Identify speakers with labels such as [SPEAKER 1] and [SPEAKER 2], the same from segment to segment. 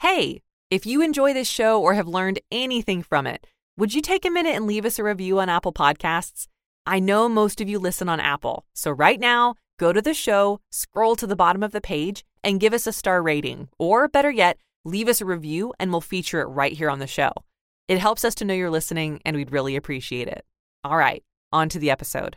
[SPEAKER 1] Hey, if you enjoy this show or have learned anything from it, would you take a minute and leave us a review on Apple Podcasts? I know most of you listen on Apple, so right now, go to the show, scroll to the bottom of the page, and give us a star rating. Or better yet, leave us a review and we'll feature it right here on the show. It helps us to know you're listening, and we'd really appreciate it. All right, on to the episode.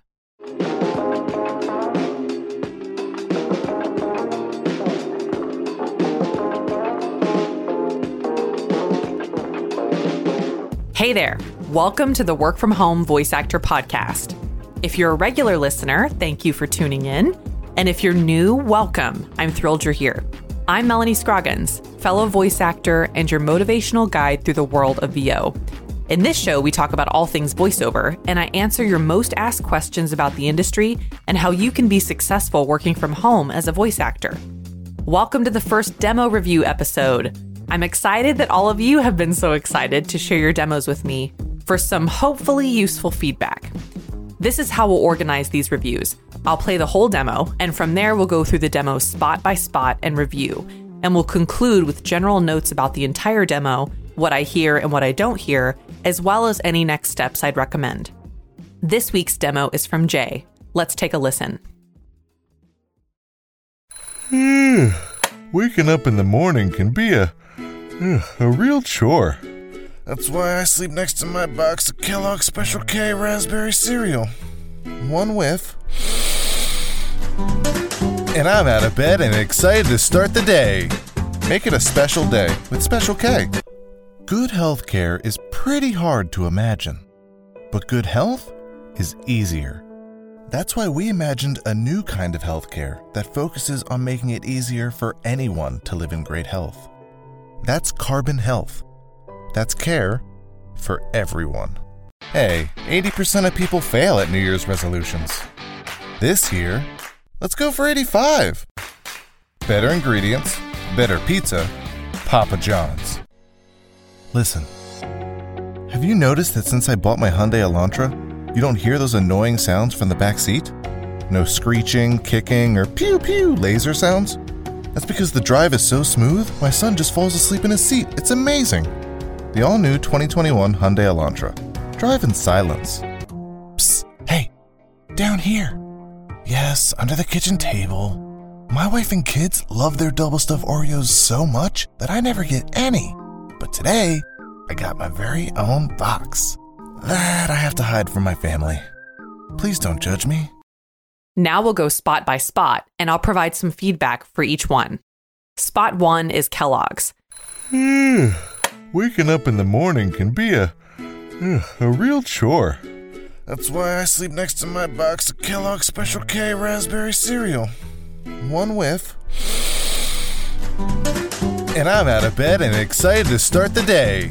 [SPEAKER 1] Hey there. Welcome to the Work From Home Voice Actor Podcast. If you're a regular listener, thank you for tuning in. And if you're new, welcome. I'm thrilled you're here. I'm Melanie Scroggins, fellow voice actor and your motivational guide through the world of VO. In this show, we talk about all things voiceover, and I answer your most asked questions about the industry and how you can be successful working from home as a voice actor. Welcome to the first demo review episode. I'm excited that all of you have been so excited to share your demos with me for some hopefully useful feedback. This is how we'll organize these reviews. I'll play the whole demo, and from there, we'll go through the demo spot by spot and review. And we'll conclude with general notes about the entire demo, what I hear and what I don't hear, as well as any next steps I'd recommend. This week's demo is from Jay. Let's take a listen. Hmm.
[SPEAKER 2] Waking up in the morning can be a a real chore. That's why I sleep next to my box of Kellogg's Special K raspberry cereal. One whiff. And I'm out of bed and excited to start the day. Make it a special day with Special K. Good health care is pretty hard to imagine, but good health is easier. That's why we imagined a new kind of healthcare that focuses on making it easier for anyone to live in great health. That's Carbon Health. That's care for everyone. Hey, 80% of people fail at New Year's resolutions. This year, let's go for 85. Better ingredients, better pizza, Papa John's. Listen, have you noticed that since I bought my Hyundai Elantra, you don't hear those annoying sounds from the back seat? No screeching, kicking, or pew pew laser sounds? That's because the drive is so smooth, my son just falls asleep in his seat. It's amazing. The all new 2021 Hyundai Elantra. Drive in silence. Psst, hey, down here. Yes, under the kitchen table. My wife and kids love their double stuffed Oreos so much that I never get any. But today, I got my very own box. That I have to hide from my family. Please don't judge me.
[SPEAKER 1] Now we'll go spot by spot, and I'll provide some feedback for each one. Spot one is Kellogg's.
[SPEAKER 2] Hmm, waking up in the morning can be a a real chore. That's why I sleep next to my box of Kellogg's Special K raspberry cereal. One whiff. And I'm out of bed and excited to start the day.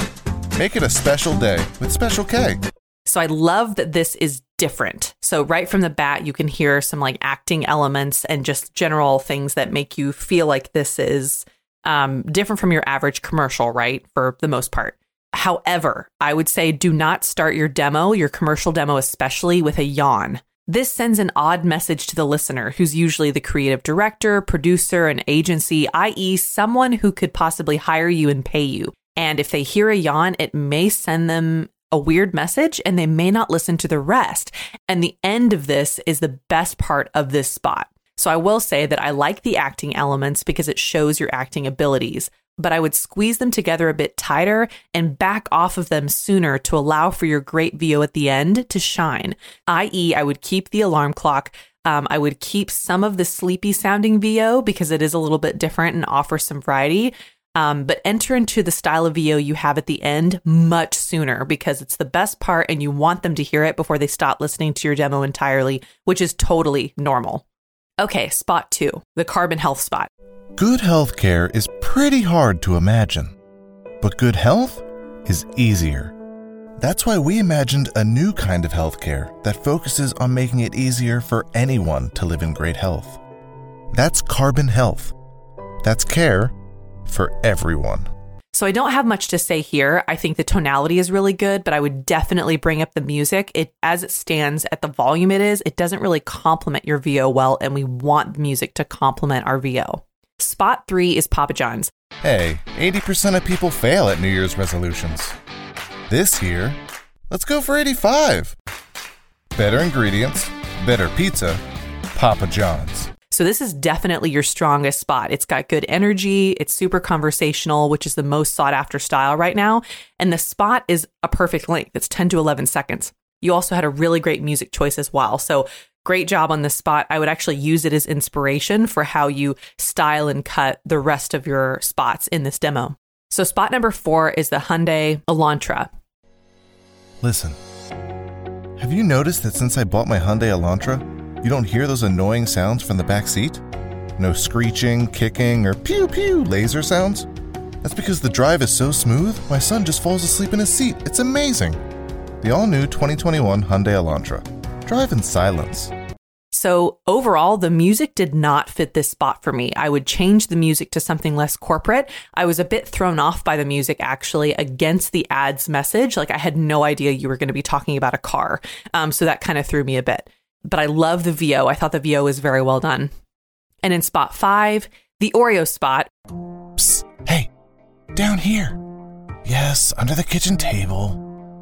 [SPEAKER 2] Make it a special day with Special K.
[SPEAKER 1] So I love that this is different. So right from the bat, you can hear some like acting elements and just general things that make you feel like this is um, different from your average commercial, right? For the most part. However, I would say do not start your demo, your commercial demo especially, with a yawn. This sends an odd message to the listener, who's usually the creative director, producer, an agency, i.e., someone who could possibly hire you and pay you. And if they hear a yawn, it may send them a weird message and they may not listen to the rest. And the end of this is the best part of this spot. So I will say that I like the acting elements because it shows your acting abilities, but I would squeeze them together a bit tighter and back off of them sooner to allow for your great VO at the end to shine. I.e., I would keep the alarm clock. Um, I would keep some of the sleepy sounding VO because it is a little bit different and offer some variety. Um, but enter into the style of VO you have at the end much sooner because it's the best part and you want them to hear it before they stop listening to your demo entirely, which is totally normal. Okay, spot two, the carbon health spot.
[SPEAKER 2] Good health care is pretty hard to imagine, but good health is easier. That's why we imagined a new kind of healthcare that focuses on making it easier for anyone to live in great health. That's Carbon Health. That's care for everyone.
[SPEAKER 1] So I don't have much to say here. I think the tonality is really good, but I would definitely bring up the music. It as it stands at the volume it is, it doesn't really complement your VO well, and we want the music to complement our VO. Spot three is Papa John's.
[SPEAKER 2] Hey, 80% of people fail at New Year's resolutions. This year, let's go for 85. Better ingredients, better pizza, Papa John's.
[SPEAKER 1] So this is definitely your strongest spot. It's got good energy, it's super conversational, which is the most sought after style right now, and the spot is a perfect length. It's 10 to 11 seconds. You also had a really great music choice as well. So great job on this spot. I would actually use it as inspiration for how you style and cut the rest of your spots in this demo. So spot number 4 is the Hyundai Elantra.
[SPEAKER 2] Listen, have you noticed that since I bought my Hyundai Elantra, you don't hear those annoying sounds from the back seat? No screeching, kicking, or pew pew laser sounds? That's because the drive is so smooth, my son just falls asleep in his seat. It's amazing. The all new 2021 Hyundai Elantra. Drive in silence.
[SPEAKER 1] So, overall, the music did not fit this spot for me. I would change the music to something less corporate. I was a bit thrown off by the music actually against the ads message. Like, I had no idea you were going to be talking about a car. Um, so, that kind of threw me a bit but I love the VO. I thought the VO was very well done. And in spot five, the Oreo spot.
[SPEAKER 2] Psst, hey, down here. Yes, under the kitchen table.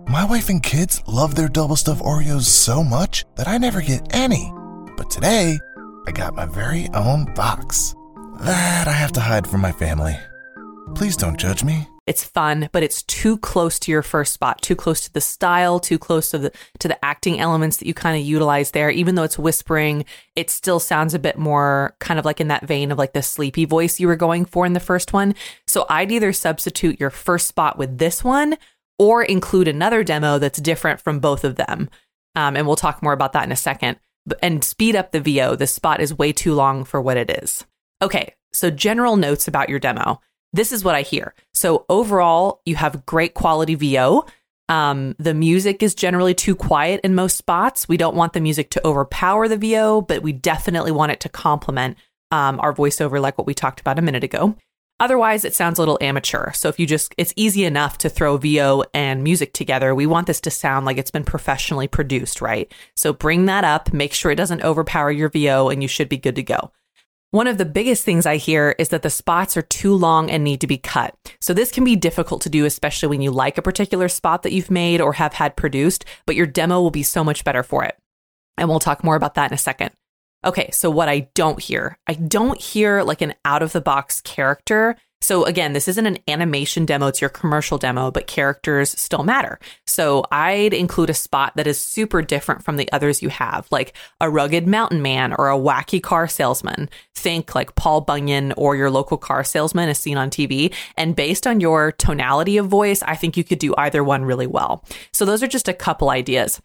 [SPEAKER 2] My wife and kids love their double stuffed Oreos so much that I never get any. But today, I got my very own box. That I have to hide from my family. Please don't judge me.
[SPEAKER 1] It's fun, but it's too close to your first spot, too close to the style, too close to the to the acting elements that you kind of utilize there. Even though it's whispering, it still sounds a bit more kind of like in that vein of like the sleepy voice you were going for in the first one. So I'd either substitute your first spot with this one or include another demo that's different from both of them. Um, and we'll talk more about that in a second. And speed up the VO. This spot is way too long for what it is. Okay, so general notes about your demo. This is what I hear. So overall, you have great quality VO. Um, the music is generally too quiet in most spots. We don't want the music to overpower the VO, but we definitely want it to complement um, our voiceover, like what we talked about a minute ago. Otherwise, it sounds a little amateur. So if you just, it's easy enough to throw VO and music together. We want this to sound like it's been professionally produced, right? So bring that up, make sure it doesn't overpower your VO, and you should be good to go. One of the biggest things I hear is that the spots are too long and need to be cut. So this can be difficult to do, especially when you like a particular spot that you've made or have had produced, but your demo will be so much better for it. And we'll talk more about that in a second. Okay, so what I don't hear, I don't hear like an out of the box character so again, this isn't an animation demo, it's your commercial demo, but characters still matter. So I'd include a spot that is super different from the others you have, like a rugged mountain man or a wacky car salesman. Think like Paul Bunyan or your local car salesman as seen on TV. And based on your tonality of voice, I think you could do either one really well. So those are just a couple ideas.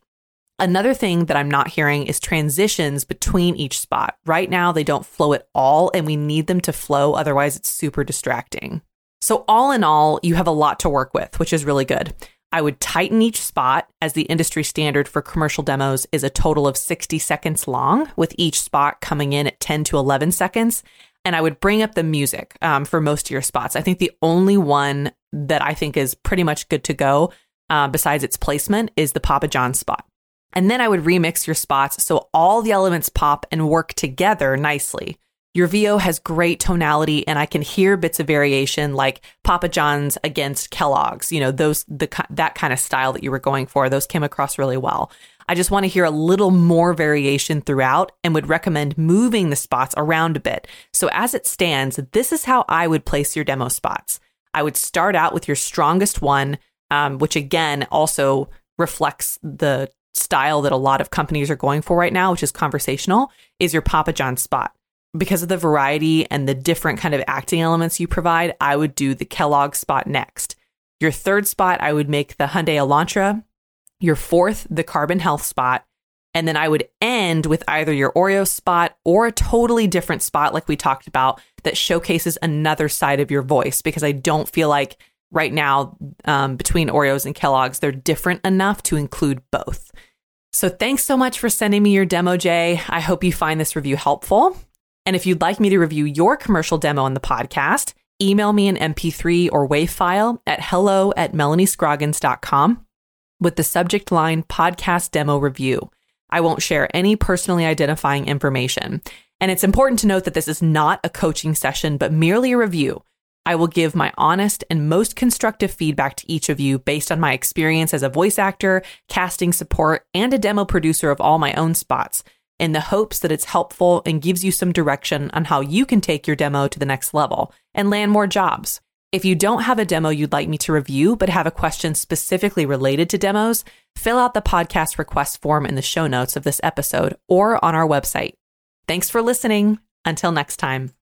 [SPEAKER 1] Another thing that I'm not hearing is transitions between each spot. Right now, they don't flow at all, and we need them to flow. Otherwise, it's super distracting. So, all in all, you have a lot to work with, which is really good. I would tighten each spot as the industry standard for commercial demos is a total of 60 seconds long, with each spot coming in at 10 to 11 seconds. And I would bring up the music um, for most of your spots. I think the only one that I think is pretty much good to go, uh, besides its placement, is the Papa John spot. And then I would remix your spots so all the elements pop and work together nicely. Your VO has great tonality and I can hear bits of variation like Papa John's against Kellogg's, you know, those the that kind of style that you were going for. Those came across really well. I just want to hear a little more variation throughout and would recommend moving the spots around a bit. So as it stands, this is how I would place your demo spots. I would start out with your strongest one, um, which again also reflects the style that a lot of companies are going for right now, which is conversational, is your Papa John spot. Because of the variety and the different kind of acting elements you provide, I would do the Kellogg spot next. Your third spot, I would make the Hyundai Elantra. Your fourth, the Carbon Health spot. And then I would end with either your Oreo spot or a totally different spot, like we talked about, that showcases another side of your voice because I don't feel like right now um, between Oreos and Kellogg's, they're different enough to include both. So thanks so much for sending me your demo, Jay. I hope you find this review helpful. And if you'd like me to review your commercial demo on the podcast, email me an MP3 or WAV file at hello at melaniescroggins.com with the subject line podcast demo review. I won't share any personally identifying information. And it's important to note that this is not a coaching session, but merely a review. I will give my honest and most constructive feedback to each of you based on my experience as a voice actor, casting support, and a demo producer of all my own spots, in the hopes that it's helpful and gives you some direction on how you can take your demo to the next level and land more jobs. If you don't have a demo you'd like me to review, but have a question specifically related to demos, fill out the podcast request form in the show notes of this episode or on our website. Thanks for listening. Until next time.